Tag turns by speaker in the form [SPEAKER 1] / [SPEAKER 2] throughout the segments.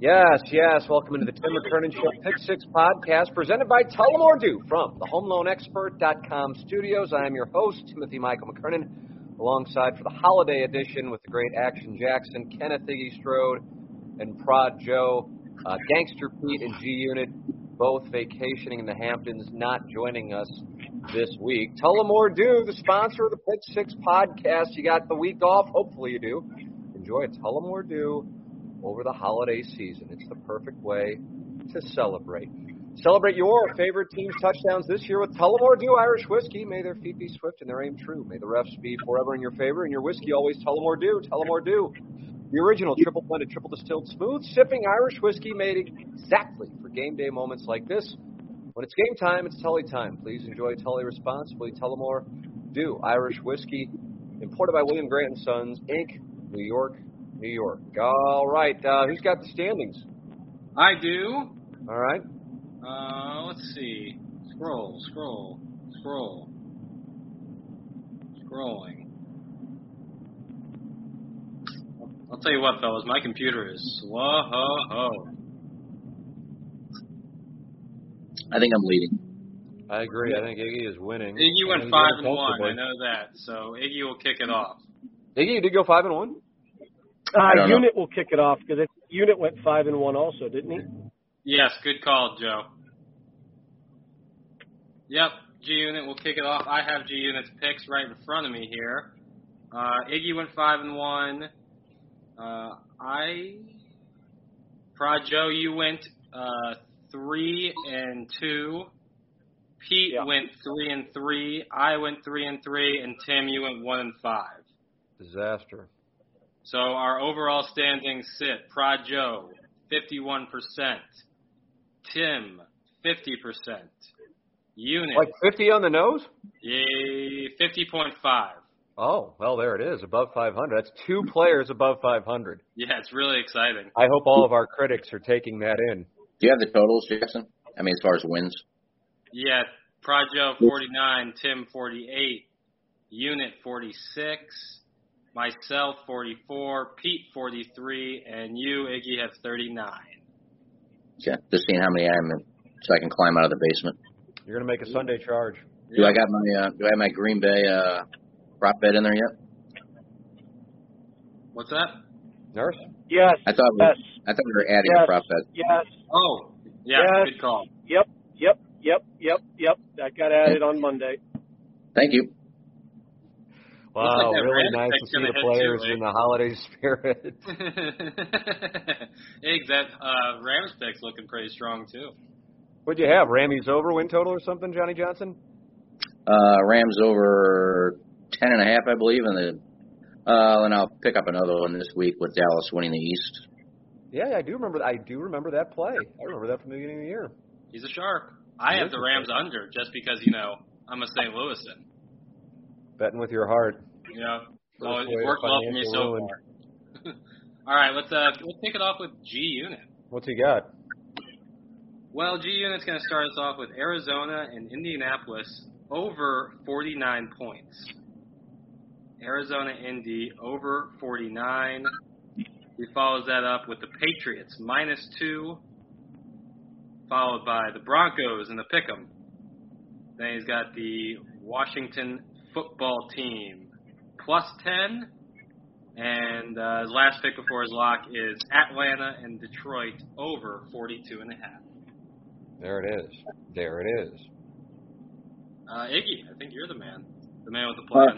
[SPEAKER 1] Yes, yes. Welcome into the Tim McKernan Show Pick Six podcast presented by Tullamore Dew from the HomeLoanExpert.com studios. I am your host, Timothy Michael McKernan, alongside for the holiday edition with the great Action Jackson, Kenneth Iggy Strode, and Prod Joe, uh, Gangster Pete and G Unit, both vacationing in the Hamptons, not joining us this week. Tullamore Dew, the sponsor of the Pick Six podcast. You got the week off. Hopefully you do. Enjoy Tullamore Dew over the holiday season. It's the perfect way to celebrate. Celebrate your favorite team's touchdowns this year with Tullamore Dew Irish Whiskey. May their feet be swift and their aim true. May the refs be forever in your favor and your whiskey always Tullamore Dew. Tullamore Dew. The original triple blended, triple distilled, smooth sipping Irish whiskey made exactly for game day moments like this. When it's game time, it's Tully time. Please enjoy Tully responsibly. Tullamore Dew Irish Whiskey, imported by William Grant & Sons, Inc., New York, New York. All right. Uh, who's got the standings?
[SPEAKER 2] I do.
[SPEAKER 1] All right.
[SPEAKER 2] Uh, let's see. Scroll, scroll, scroll. Scrolling. I'll tell you what, fellas, my computer is slow.
[SPEAKER 3] I think I'm leading.
[SPEAKER 1] I agree. I think Iggy is winning.
[SPEAKER 2] Iggy went five
[SPEAKER 1] he's
[SPEAKER 2] and one. I know that. So Iggy will kick it off.
[SPEAKER 1] Iggy, you did go five and one.
[SPEAKER 3] I
[SPEAKER 4] Uh,
[SPEAKER 3] don't know.
[SPEAKER 4] Unit will kick it off because Unit went five and one also, didn't he?
[SPEAKER 2] Yes, good call, Joe. Yep, G Unit will kick it off. I have G Unit's picks right in front of me here. Uh, Iggy went five and one. Uh, I, Prod Joe, you went uh, three and two. Pete
[SPEAKER 4] Yeah.
[SPEAKER 2] went three and three. I went three and three, and Tim, you went one and five.
[SPEAKER 1] Disaster.
[SPEAKER 2] So our overall standings sit Prod Joe, 51%. Tim, 50%. Unit,
[SPEAKER 1] Like fifty on the nose.
[SPEAKER 2] yay, 50.5.
[SPEAKER 1] Oh, well, there it is. Above 500. That's two players above 500.
[SPEAKER 2] Yeah, it's really exciting.
[SPEAKER 1] I hope all of our critics are taking that in.
[SPEAKER 3] Do you have the totals, Jackson? I mean, as far as wins.
[SPEAKER 2] Yeah, Prod Joe, 49. Tim, 48. Unit, 46. Myself, 44. Pete, 43. And you, Iggy, have 39.
[SPEAKER 3] Yeah, just seeing how many I am, in, so I can climb out of the basement.
[SPEAKER 1] You're going to make a Sunday charge.
[SPEAKER 3] Do I got my uh, Do I have my Green Bay uh, prop bet in there yet?
[SPEAKER 2] What's that?
[SPEAKER 1] Nurse?
[SPEAKER 4] Yes.
[SPEAKER 3] I thought we,
[SPEAKER 4] Yes.
[SPEAKER 3] I thought we were adding
[SPEAKER 4] Yes.
[SPEAKER 3] a prop bet.
[SPEAKER 4] Yes.
[SPEAKER 2] Oh, yeah,
[SPEAKER 4] Yes.
[SPEAKER 2] good call.
[SPEAKER 4] Yep. Yep. Yep. Yep. Yep. That got added on Monday.
[SPEAKER 3] Thank you.
[SPEAKER 1] Wow,
[SPEAKER 2] like
[SPEAKER 1] really nice to see the players
[SPEAKER 2] too,
[SPEAKER 1] in the holiday spirit.
[SPEAKER 2] Egg, that uh, Rams pick's looking pretty strong too.
[SPEAKER 1] What'd you have? Rammies over win total or something, Johnny Johnson?
[SPEAKER 3] Uh, Rams over ten and a half, I believe, and the uh, and I'll pick up another one this week with Dallas winning the East.
[SPEAKER 1] Yeah, I do remember. I do remember that play. I remember that from the beginning of the year.
[SPEAKER 2] He's a shark. I
[SPEAKER 1] He
[SPEAKER 2] have the Rams under just because you know I'm a St. Louisan.
[SPEAKER 1] Betting with your heart.
[SPEAKER 2] You know,
[SPEAKER 1] First
[SPEAKER 2] so
[SPEAKER 1] way
[SPEAKER 2] it worked well for me so
[SPEAKER 1] ruin.
[SPEAKER 2] far. All right, let's uh let's kick it off with G Unit.
[SPEAKER 1] What's he got?
[SPEAKER 2] Well, G Unit's going to start us off with Arizona and Indianapolis over 49 points. Arizona Indy over 49. He follows that up with the Patriots minus two, followed by the Broncos and the Pick'em. Then he's got the Washington football team plus 10. And uh, his last pick before his lock is Atlanta and Detroit over 42 and a half.
[SPEAKER 1] There it is. There it is.
[SPEAKER 2] Uh, Iggy, I think you're the man. The man with the plan.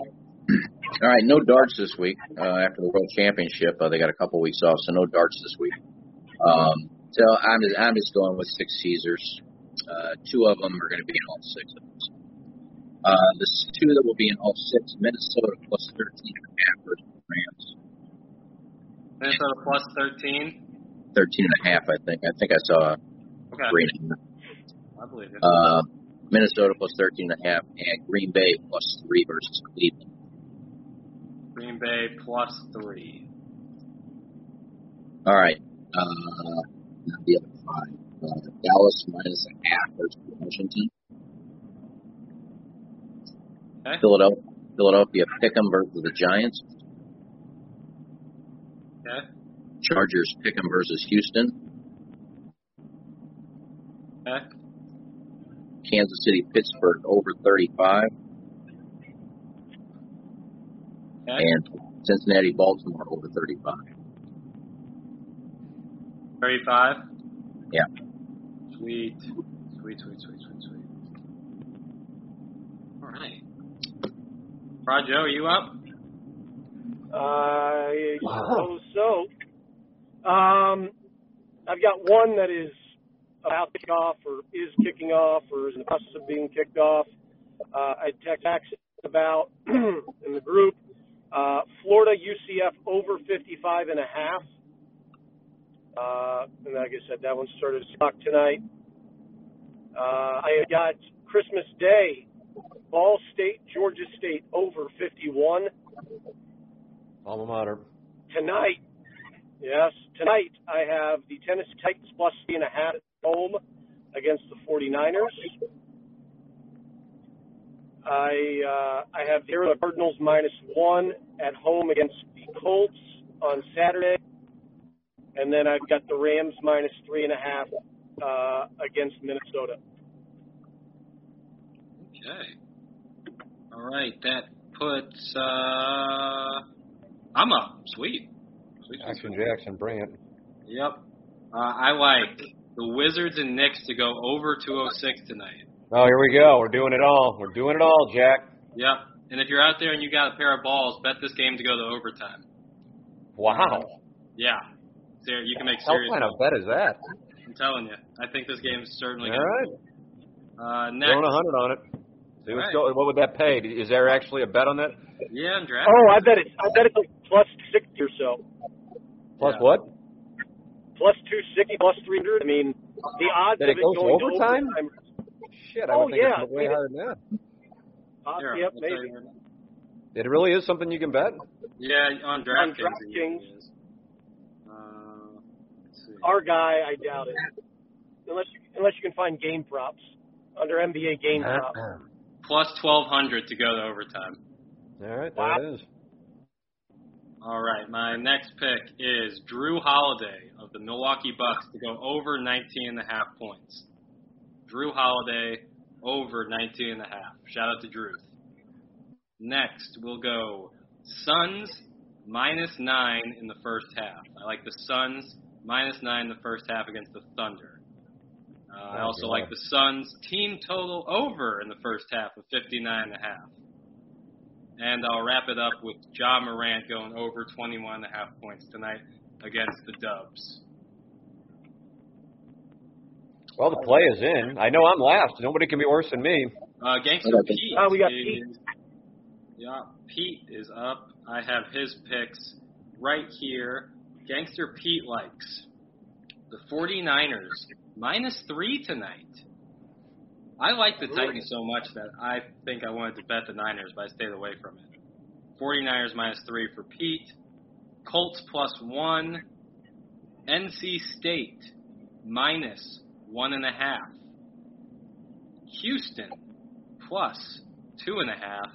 [SPEAKER 3] All right, no darts this week uh, after the World Championship. Uh, they got a couple weeks off, so no darts this week. Um, so I'm just, I'm just going with six Caesars. Uh, two of them are going to be in all six of them. Uh, the two that will be in all six, Minnesota plus 13 and a half versus Rams.
[SPEAKER 2] Minnesota plus 13.
[SPEAKER 3] 13 and a half, I think. I think I saw
[SPEAKER 2] Okay.
[SPEAKER 3] three and a half.
[SPEAKER 2] I believe it.
[SPEAKER 3] Uh, Minnesota plus 13 and a half, and Green Bay plus three versus Cleveland.
[SPEAKER 2] Green Bay plus three.
[SPEAKER 3] All right. Uh, the other five. Uh, Dallas minus a half versus Washington.
[SPEAKER 2] Okay.
[SPEAKER 3] Philadelphia, Philadelphia Pick'em versus the Giants.
[SPEAKER 2] Okay.
[SPEAKER 3] Chargers Pick'em versus Houston.
[SPEAKER 2] Okay.
[SPEAKER 3] Kansas City Pittsburgh over 35.
[SPEAKER 2] Okay.
[SPEAKER 3] And Cincinnati Baltimore over 35.
[SPEAKER 2] 35.
[SPEAKER 3] Yeah.
[SPEAKER 2] Sweet. Sweet, sweet, sweet, sweet, sweet. All right. Rod Joe, you up?
[SPEAKER 4] I suppose so. Um, I've got one that is about to kick off, or is kicking off, or is in the process of being kicked off. Uh, I text Jackson about in the group. Uh, Florida UCF over 55 and a half. Uh, and like I said, that one started stock tonight. Uh, I have got Christmas Day, Ball State, Georgia State over 51
[SPEAKER 1] Alma mater.
[SPEAKER 4] tonight. Yes, tonight I have the Tennessee Titans plus three and a half at home against the 49ers. I uh, I have the Arizona Cardinals minus one at home against the Colts on Saturday, and then I've got the Rams minus three and a half uh, against Minnesota.
[SPEAKER 2] Okay. All right. That puts. Uh, I'm up. Sweet. Sweet. sweet,
[SPEAKER 1] Jackson bring it.
[SPEAKER 2] Yep. Uh, I like the Wizards and Knicks to go over 206 tonight.
[SPEAKER 1] Oh, here we go. We're doing it all. We're doing it all, Jack.
[SPEAKER 2] Yep. And if you're out there and you got a pair of balls, bet this game to go to overtime.
[SPEAKER 1] Wow.
[SPEAKER 2] Yeah. Ser- you can make
[SPEAKER 1] What
[SPEAKER 2] serious.
[SPEAKER 1] kind of bet is that?
[SPEAKER 2] I'm telling you. I think this game's certainly
[SPEAKER 1] All
[SPEAKER 2] going
[SPEAKER 1] right.
[SPEAKER 2] to. Uh, next.
[SPEAKER 1] Throwing a hundred on it. See what's
[SPEAKER 2] Right.
[SPEAKER 1] go- what would that pay? Is there actually a bet on that?
[SPEAKER 2] Yeah, I'm drafting.
[SPEAKER 4] Oh, I bet it's I bet it's like plus sixty or so,
[SPEAKER 1] Plus
[SPEAKER 2] Yeah.
[SPEAKER 1] what?
[SPEAKER 4] plus two sixty, plus three hundred. I mean, the odds
[SPEAKER 1] That
[SPEAKER 4] of
[SPEAKER 1] it
[SPEAKER 4] it
[SPEAKER 1] goes
[SPEAKER 4] going
[SPEAKER 1] overtime?
[SPEAKER 4] to overtime.
[SPEAKER 1] Shit, I
[SPEAKER 4] Oh,
[SPEAKER 1] would think
[SPEAKER 4] yeah.
[SPEAKER 1] it's way higher than that.
[SPEAKER 4] Uh,
[SPEAKER 2] Here,
[SPEAKER 4] yep,
[SPEAKER 2] I'll
[SPEAKER 4] maybe.
[SPEAKER 2] you right now.
[SPEAKER 1] It really is something you can bet.
[SPEAKER 2] Yeah, on DraftKings. it
[SPEAKER 4] DraftKings.
[SPEAKER 2] Uh.
[SPEAKER 4] Our guy, I doubt it. Unless you, unless you can find game props under NBA game props.
[SPEAKER 2] Plus 1200 to go to overtime.
[SPEAKER 1] All right,
[SPEAKER 4] Wow.
[SPEAKER 1] there it is.
[SPEAKER 2] All right, my next pick is Jrue Holiday of the Milwaukee Bucks to go over 19 and a half points. Jrue Holiday over 19 and a half. Shout out to Jrue. Next, we'll go Suns minus nine in the first half. I like the Suns minus nine in the first half against the Thunder. Uh, I also like the Suns team total over in the first half of 59 and a half. And I'll wrap it up with Ja Morant going over 21 and a half points tonight against the Dubs.
[SPEAKER 1] Well, the play is in. I know I'm last. Nobody can be worse than me.
[SPEAKER 2] Uh, Gangster Pete.
[SPEAKER 4] Oh, we got
[SPEAKER 2] is,
[SPEAKER 4] Pete.
[SPEAKER 2] Yeah, Pete is up. I have his picks right here. Gangster Pete likes the 49ers minus three tonight. I like the Titans so much that I think I wanted to bet the Niners, but I stayed away from it. 49ers minus three for Pete. Colts plus one. NC State minus one and a half. Houston plus two and a half.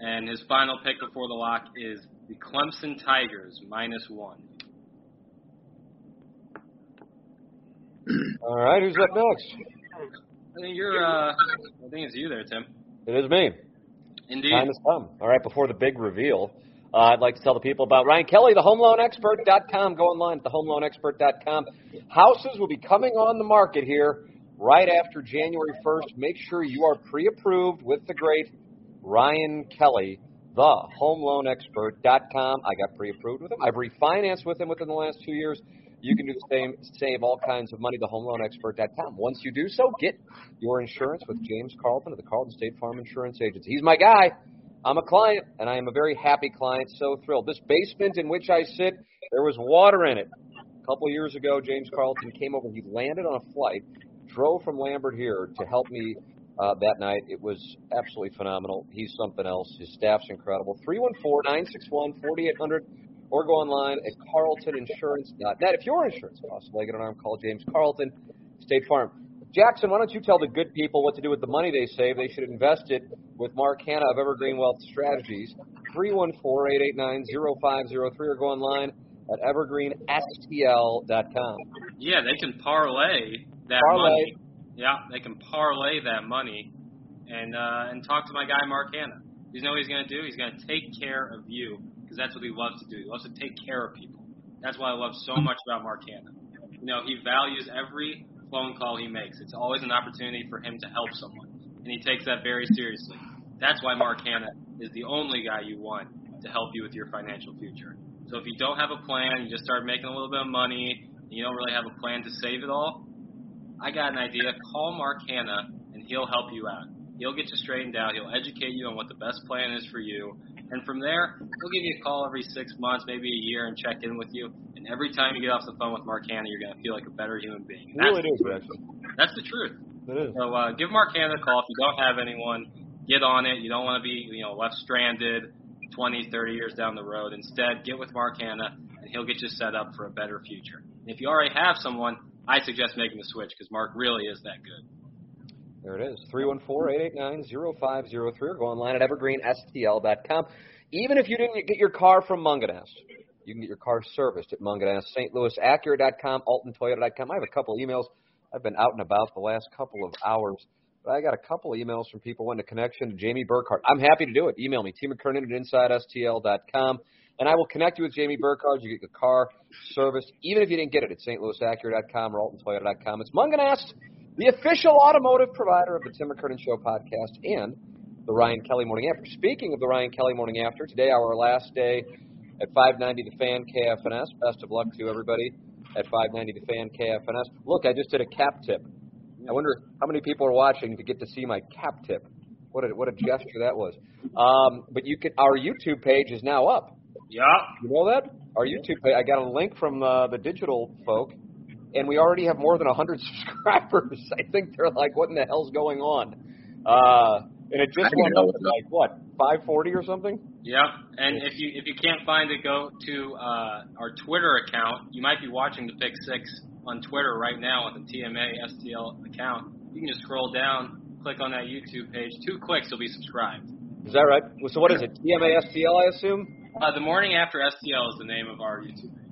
[SPEAKER 2] And his final pick before the lock is the Clemson Tigers minus one.
[SPEAKER 1] All right, who's up next?
[SPEAKER 2] I think you're. Uh, I think it's you there, Tim.
[SPEAKER 1] It is me.
[SPEAKER 2] Indeed.
[SPEAKER 1] Time has come. All right, before the big reveal, uh, I'd like to tell the people about Ryan Kelley, the homeloanexpert.com. Go online at thehomeloanexpert.com. Houses will be coming on the market here right after January 1st. Make sure you are pre-approved with the great Ryan Kelley, thehomeloanexpert.com. I got pre-approved with him. I've refinanced with him within the last two years. You can do the same, save all kinds of money, thehomeloanexpert.com. Once you do so, get your insurance with James Carlton of the Carlton State Farm Insurance Agency. He's my guy. I'm a client, and I am a very happy client, so thrilled. This basement in which I sit, there was water in it. A couple years ago, James Carlton came over. He landed on a flight, drove from Lambert here to help me uh, that night. It was absolutely phenomenal. He's something else. His staff's incredible. 314-961-4800 or go online at carltoninsurance.net. If your insurance costs a leg and an arm, call James Carlton, State Farm. Jackson, why don't you tell the good people what to do with the money they save? They should invest it with Mark Hannah of Evergreen Wealth Strategies. 314-889-0503 or go online at evergreenstl.com.
[SPEAKER 2] Yeah, they can parlay that
[SPEAKER 1] Parlay.
[SPEAKER 2] money. Yeah, they can parlay that money and uh, and talk to my guy Mark Hannah. You know what he's going to do? He's going to take care of you because that's what he loves to do. He loves to take care of people. That's why I love so much about Mark Hannah. You know, he values every phone call he makes. It's always an opportunity for him to help someone, and he takes that very seriously. That's why Mark Hannah is the only guy you want to help you with your financial future. So if you don't have a plan, you just start making a little bit of money, and you don't really have a plan to save it all, I got an idea. Call Mark Hannah, and he'll help you out. He'll get you straightened out. He'll educate you on what the best plan is for you. And from there, he'll give you a call every six months, maybe a year, and check in with you. And every time you get off the phone with Mark Hannah, you're going to feel like a better human being. And
[SPEAKER 1] Really,
[SPEAKER 2] that's,
[SPEAKER 1] it is, actually.
[SPEAKER 2] that's the truth.
[SPEAKER 1] It is.
[SPEAKER 2] So uh, give Mark Hannah a call if you don't have anyone. Get on it. You don't want to be you know left stranded 20, 30 years down the road. Instead, get with Mark Hannah, and he'll get you set up for a better future. And if you already have someone, I suggest making the switch because Mark really is that good.
[SPEAKER 1] There it is. 314-889-0503 or go online at evergreenstl.com. Even if you didn't get your car from Mungenast, you can get your car serviced at Mungenast, St. Louis Acura.com, AltonToyota.com. I have a couple emails. I've been out and about the last couple of hours, but I got a couple of emails from people wanting a connection to Jamie Burkhardt. I'm happy to do it. Email me, T. McKernan at InsideSTL.com, and I will connect you with Jamie Burkhardt. You get your car serviced, even if you didn't get it at stlouisacura.com or AltonToyota.com. It's Mungenast, the official automotive provider of the Tim McKernan Show podcast and the Ryan Kelley Morning After. Speaking of the Ryan Kelley Morning After, today our last day at 590 The Fan KFNS. Best of luck to everybody at 590 The Fan KFNS. Look, I just did a cap tip. I wonder how many people are watching to get to see my cap tip. What a what a gesture that was. Um, but you can our YouTube page is now up.
[SPEAKER 2] Yeah.
[SPEAKER 1] You know that? Our YouTube page. I got a link from uh, the digital folk, and we already have more than 100 subscribers. I think they're like, what in the hell's going on? Uh, and it just went up to like what 540 or something.
[SPEAKER 2] Yep. And if you if you can't find it, go to uh, our Twitter account. You might be watching the Pick Six on Twitter right now with the TMA STL account. You can just scroll down, click on that YouTube page. Two clicks, you'll be subscribed.
[SPEAKER 1] Is that right? So what is it? TMA STL, I assume.
[SPEAKER 2] Uh, the morning after STL is the name of our YouTube page.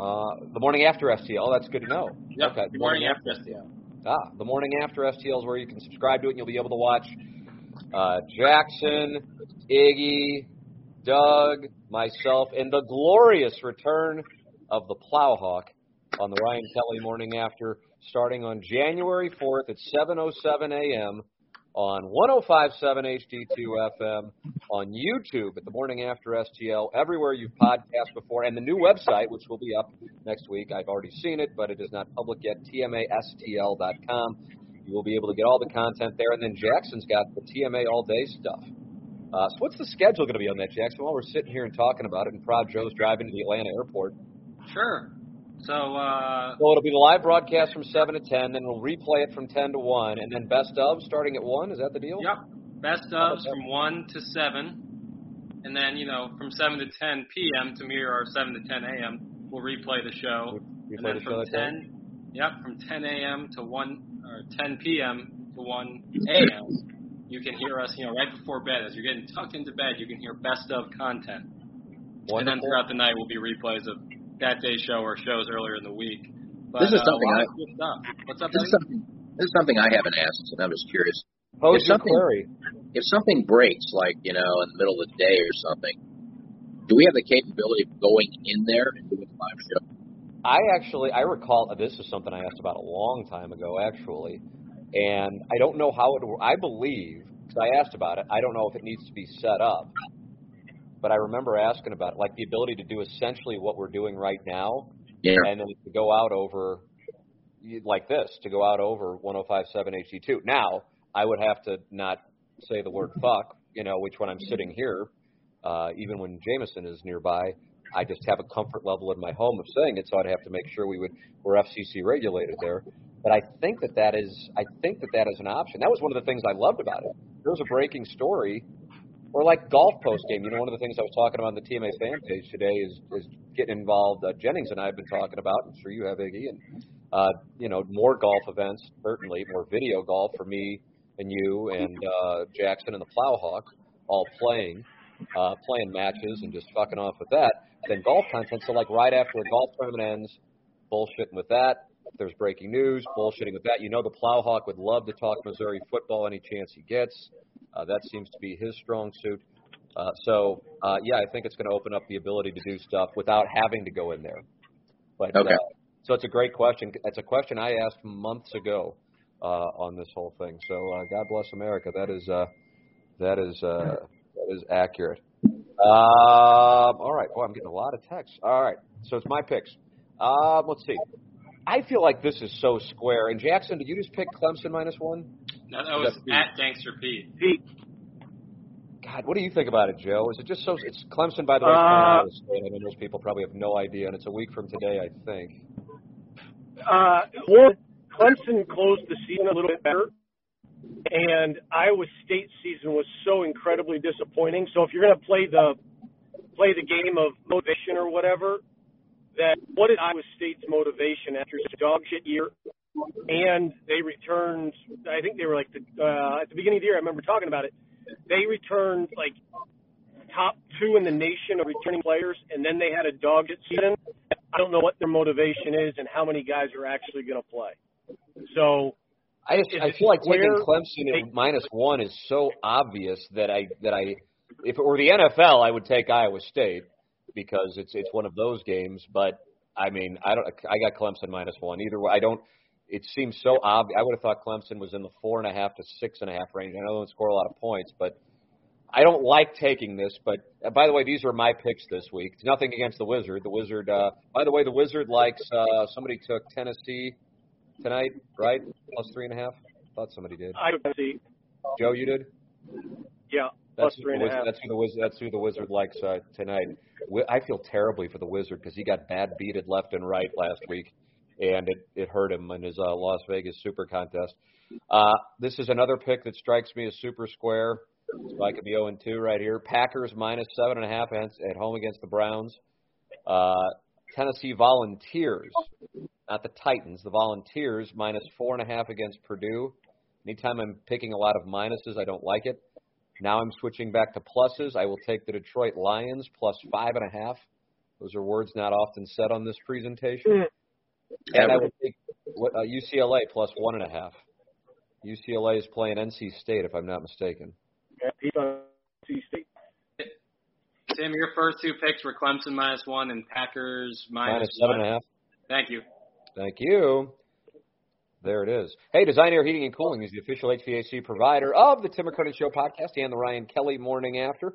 [SPEAKER 1] Uh, the morning after STL. That's good to know.
[SPEAKER 2] Yep.
[SPEAKER 1] Okay.
[SPEAKER 2] The morning after STL.
[SPEAKER 1] Ah, the morning after STL is where you can subscribe to it, and you'll be able to watch uh, Jackson, Iggy, Doug, myself, and the glorious return of the Plowhawk on the Ryan Kelley Morning After, starting on January 4th at 7:07 a.m. on 105.7 HD2 FM, on YouTube at the Morning After STL, everywhere you've podcast before, and the new website, which will be up next week. I've already seen it, but it is not public yet. TMASTL.com. You will be able to get all the content there, and then Jackson's got the TMA all day stuff. Uh, so what's the schedule going to be on that, Jackson? While we're sitting here and talking about it, and Proud Joe's driving to the Atlanta airport.
[SPEAKER 2] Sure. So uh,
[SPEAKER 1] Well, it'll be the live broadcast from seven to ten, then we'll replay it from ten to one, and then best of starting at one. Is that the deal?
[SPEAKER 2] Yep. Best ofs from 1 to 7. And then, you know, from 7 to 10 p.m. to mirror our 7 to 10 a.m., we'll replay the show.
[SPEAKER 1] Replay
[SPEAKER 2] and then
[SPEAKER 1] the show
[SPEAKER 2] from
[SPEAKER 1] like that?
[SPEAKER 2] 10, yep, from 10 a.m. to 1, or 10 p.m. to 1 a.m., you can hear us, you know, right before bed. As you're getting tucked into bed, you can hear best of content. And then throughout the night will be replays of that day show or shows earlier in the week. But,
[SPEAKER 3] This is
[SPEAKER 2] uh,
[SPEAKER 3] something
[SPEAKER 2] a
[SPEAKER 3] I-
[SPEAKER 2] of good stuff. What's up,
[SPEAKER 3] This is something. This is something I haven't asked, and I'm just curious.
[SPEAKER 1] Pose
[SPEAKER 3] If something-
[SPEAKER 1] query.
[SPEAKER 3] If something breaks, like you know, in the middle of the day or something, do we have the capability of going in there and doing a live show?
[SPEAKER 1] I actually I recall this is something I asked about a long time ago actually, and I don't know how it. I believe because I asked about it. I don't know if it needs to be set up, but I remember asking about it, like the ability to do essentially what we're doing right now,
[SPEAKER 3] Yeah.
[SPEAKER 1] and then to go out over like this to go out over 105.7 HD2. Now I would have to not say the word fuck, you know, which when I'm sitting here, uh, even when Jameson is nearby, I just have a comfort level in my home of saying it, so I'd have to make sure we would we're FCC regulated there. But I think that that is I think that that is an option. That was one of the things I loved about it. There was a breaking story, or like golf post game. You know, one of the things I was talking about on the TMA fan page today is is getting involved. Uh, Jennings and I have been talking about. I'm sure you have, Iggy, and uh, you know more golf events, certainly more video golf for me and you and uh, Jackson and the Plowhawk all playing, uh, playing matches and just fucking off with that. Then golf content. So like right after a golf tournament ends, bullshitting with that. If there's breaking news, bullshitting with that. You know the Plowhawk would love to talk Missouri football any chance he gets. Uh, that seems to be his strong suit. Uh, so uh, yeah, I think it's going to open up the ability to do stuff without having to go in there. But
[SPEAKER 3] Okay.
[SPEAKER 1] uh, so it's a great question. It's a question I asked months ago uh, on this whole thing. So uh, God bless America. That is uh, that is uh, that is accurate. Um, all right. Boy, I'm getting a lot of texts. All right. So it's my picks. Um, let's see. I feel like this is so square. And Jackson, did you just pick Clemson minus one?
[SPEAKER 2] No, that was
[SPEAKER 1] That's Pete.
[SPEAKER 2] at Gangster Pete.
[SPEAKER 4] Pete,
[SPEAKER 1] God, what do you think about it, Joe? Is it just so? It's Clemson, by the way.
[SPEAKER 4] Uh,
[SPEAKER 1] Iowa State. I know most people probably have no idea, and it's a week from today, I think.
[SPEAKER 4] uh, one, Clemson closed the season a little bit better, and Iowa State's season was so incredibly disappointing. So if you're going to play the play the game of motivation or whatever, that what is Iowa State's motivation after a dog shit year? And they returned. I think they were like the uh, at the beginning of the year. I remember talking about it. They returned like top two in the nation of returning players, and then they had a dog shit season. I don't know what their motivation is and how many guys are actually going to play. So
[SPEAKER 1] I just I feel like taking? Clemson at minus one is so obvious that I that I if it were the NFL I would take Iowa State because it's it's one of those games. But I mean I don't I got Clemson minus one either way. I don't. It seems so obvious. I would have thought Clemson was in the four and a half to six and a half range. I know they don't score a lot of points, but I don't like taking this. But uh, by the way, these are my picks this week. It's nothing against the Wizard. The Wizard. Uh, by the way, the Wizard likes. Uh, somebody took Tennessee tonight, right? Plus three and a half. I Thought somebody did.
[SPEAKER 4] I see,
[SPEAKER 1] Joe, you did.
[SPEAKER 4] yeah,
[SPEAKER 1] That's
[SPEAKER 4] plus
[SPEAKER 1] the
[SPEAKER 4] and a half.
[SPEAKER 1] That's who the Wizard. That's who the Wizard likes uh, tonight. I feel terribly for the Wizard because he got bad beated left and right last week, and it it hurt him in his uh, Las Vegas Super Contest. Uh, this is another pick that strikes me as super square. So I could be 0 and 2 right here. Packers minus seven and a half at at home against the Browns. Uh, Tennessee Volunteers, not the Titans, the Volunteers minus four and a half against Purdue. Anytime I'm picking a lot of minuses, I don't like it. Now I'm switching back to pluses. I will take the Detroit Lions plus five and a half. Those are words not often said on this presentation. And I would take what, uh, UCLA plus one and a half. UCLA is playing NC State, if I'm not mistaken.
[SPEAKER 4] Yeah, Pete on NC State.
[SPEAKER 2] Tim, your first two picks were Clemson minus one and Packers minus,
[SPEAKER 1] Minus seven
[SPEAKER 2] one.
[SPEAKER 1] and a half.
[SPEAKER 2] Thank you.
[SPEAKER 1] Thank you. There it is. Hey, Design Aire Heating and Cooling is the official HVAC provider of the Tim McKernan Show podcast and the Ryan Kelley Morning After.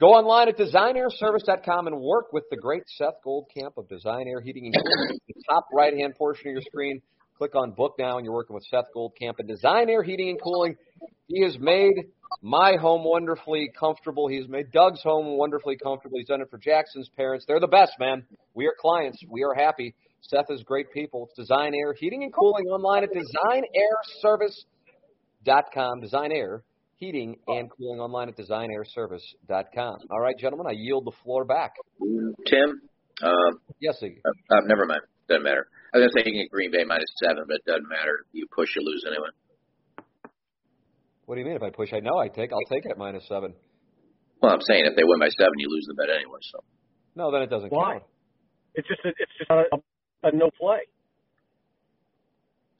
[SPEAKER 1] Go online at designairservice.com and work with the great Seth Goldcamp of Design Aire Heating and Cooling. the top right hand portion of your screen, click on Book Now, and you're working with Seth Goldcamp and Design Aire Heating and Cooling. He has made my home wonderfully comfortable. He's made Doug's home wonderfully comfortable. He's done it for Jackson's parents. They're the best, man. We are clients. We are happy. Seth is great people. It's Design Aire Heating and Cooling online at designairservice.com. Design Aire Heating and Cooling online at designairservice.com. All right, gentlemen, I yield the floor back.
[SPEAKER 3] Tim, um,
[SPEAKER 1] Yes, Iggy.
[SPEAKER 3] uh, uh, never mind. Doesn't matter. I was gonna say you Green Bay minus seven, but it doesn't matter. You push, you lose anyway.
[SPEAKER 1] What do you mean if I push? I know I take. I'll take it at minus seven.
[SPEAKER 3] Well, I'm saying if they win by seven, you lose the bet anyway. So
[SPEAKER 1] No, then it doesn't
[SPEAKER 4] Why?
[SPEAKER 1] count.
[SPEAKER 4] It's just a, it's just a, a no play.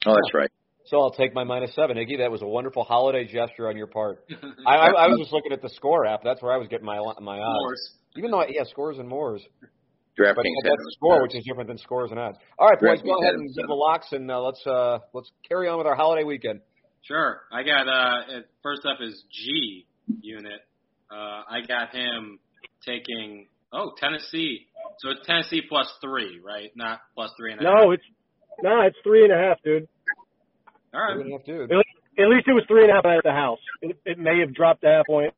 [SPEAKER 3] oh, that's right.
[SPEAKER 1] So I'll take my minus seven, Iggy. That was a wonderful holiday gesture on your part. I, I, I was just looking at the score app. That's where I was getting my my odds.
[SPEAKER 2] Morse.
[SPEAKER 1] Even though, I, yeah, scores and mores.
[SPEAKER 3] DraftKings
[SPEAKER 1] But
[SPEAKER 3] has
[SPEAKER 1] that's score, which is different than scores and odds. All right, boys, go ahead and
[SPEAKER 3] them.
[SPEAKER 1] give the locks, and uh, let's uh, let's carry on with our holiday weekend.
[SPEAKER 2] Sure. I got uh first up is G unit. Uh I got him taking oh, Tennessee. So it's Tennessee plus three, right? Not three plus three and a half.
[SPEAKER 4] No, it's no, it's three and a half, dude.
[SPEAKER 2] All right.
[SPEAKER 1] Three and a half, dude.
[SPEAKER 4] At least it was three and a half at the house. It, it may have dropped a half point.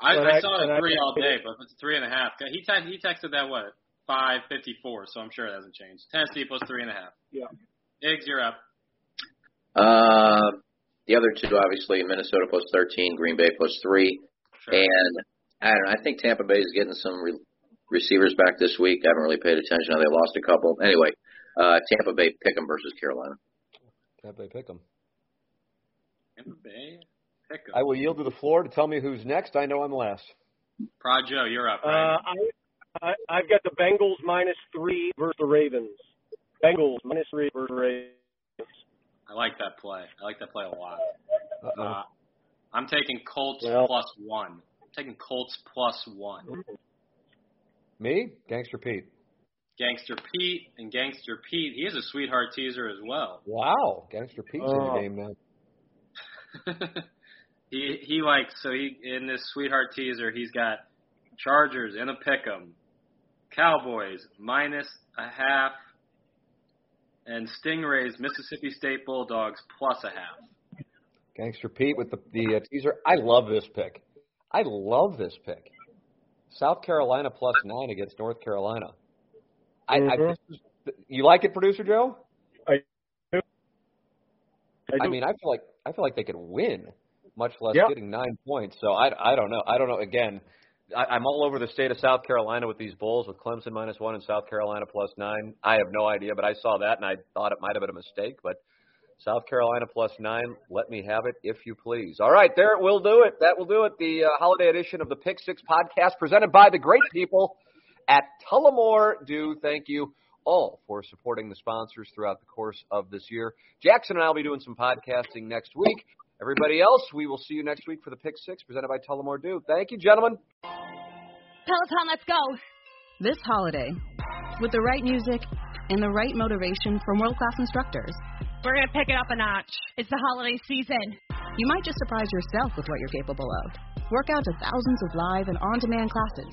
[SPEAKER 2] I, I
[SPEAKER 4] I-
[SPEAKER 2] saw
[SPEAKER 4] and
[SPEAKER 2] it
[SPEAKER 4] I-
[SPEAKER 2] three all day, but it's three and a half. He te- he texted that what five fifty four, so I'm sure it hasn't changed. Tennessee plus three and a half.
[SPEAKER 4] Yeah.
[SPEAKER 2] Iggs, you're up.
[SPEAKER 3] Uh, the other two, obviously, Minnesota plus 13, Green Bay plus three,
[SPEAKER 2] Sure.
[SPEAKER 3] and I don't know. I think Tampa Bay is getting some re- receivers back this week. I haven't really paid attention. They lost a couple. Anyway, uh, Tampa Bay pick 'em versus Carolina.
[SPEAKER 1] Tampa Bay pick 'em.
[SPEAKER 2] Tampa Bay. Pick 'em.
[SPEAKER 1] I will yield to the floor to tell me who's next. I know I'm last.
[SPEAKER 2] Prod Joe, you're up.
[SPEAKER 4] Uh,
[SPEAKER 2] Right?
[SPEAKER 4] I, I I've got the Bengals minus three versus the Ravens. Bengals minus three versus the Ravens.
[SPEAKER 2] I like that play. I like that play a lot.
[SPEAKER 1] Uh-oh.
[SPEAKER 2] Uh, I'm taking Colts
[SPEAKER 4] Well-
[SPEAKER 2] plus one. I'm taking Colts plus one.
[SPEAKER 1] Me? Gangster Pete.
[SPEAKER 2] Gangster Pete and Gangster Pete. He is a sweetheart teaser as well.
[SPEAKER 1] Wow. Gangster Pete's in
[SPEAKER 4] Oh.
[SPEAKER 1] the game now.
[SPEAKER 2] he he likes so he in this sweetheart teaser he's got Chargers in a pick'em, Cowboys minus a half, and Stingrays Mississippi State Bulldogs plus a half.
[SPEAKER 1] Gangster Pete with the, the uh, teaser. I love this pick. I love this pick. South Carolina plus nine against North Carolina. I, I, you like it, producer Joe?
[SPEAKER 4] I do. I,
[SPEAKER 1] I mean, I feel like I feel like they could win, much less getting nine points. So I, I don't know. I don't know. Again, I, I'm all over the state of South Carolina with these Bulls, with Clemson minus one and South Carolina plus nine. I have no idea, but I saw that and I thought it might have been a mistake. But South Carolina plus nine, let me have it if you please. All right, there it will do it. That will do it. The uh, holiday edition of the Pick Six podcast presented by the great people at Tullamore Dew thank you all for supporting the sponsors throughout the course of this year. Jackson and I will be doing some podcasting next week. Everybody else, we will see you next week for the Pick Six presented by Tullamore Dew. Thank you, gentlemen.
[SPEAKER 5] Peloton, let's go! This holiday, with the right music and the right motivation from world class instructors,
[SPEAKER 6] We're going to pick it up a notch. It's the holiday season.
[SPEAKER 5] you might just surprise yourself with what you're capable of. Work out to thousands of live and on demand classes,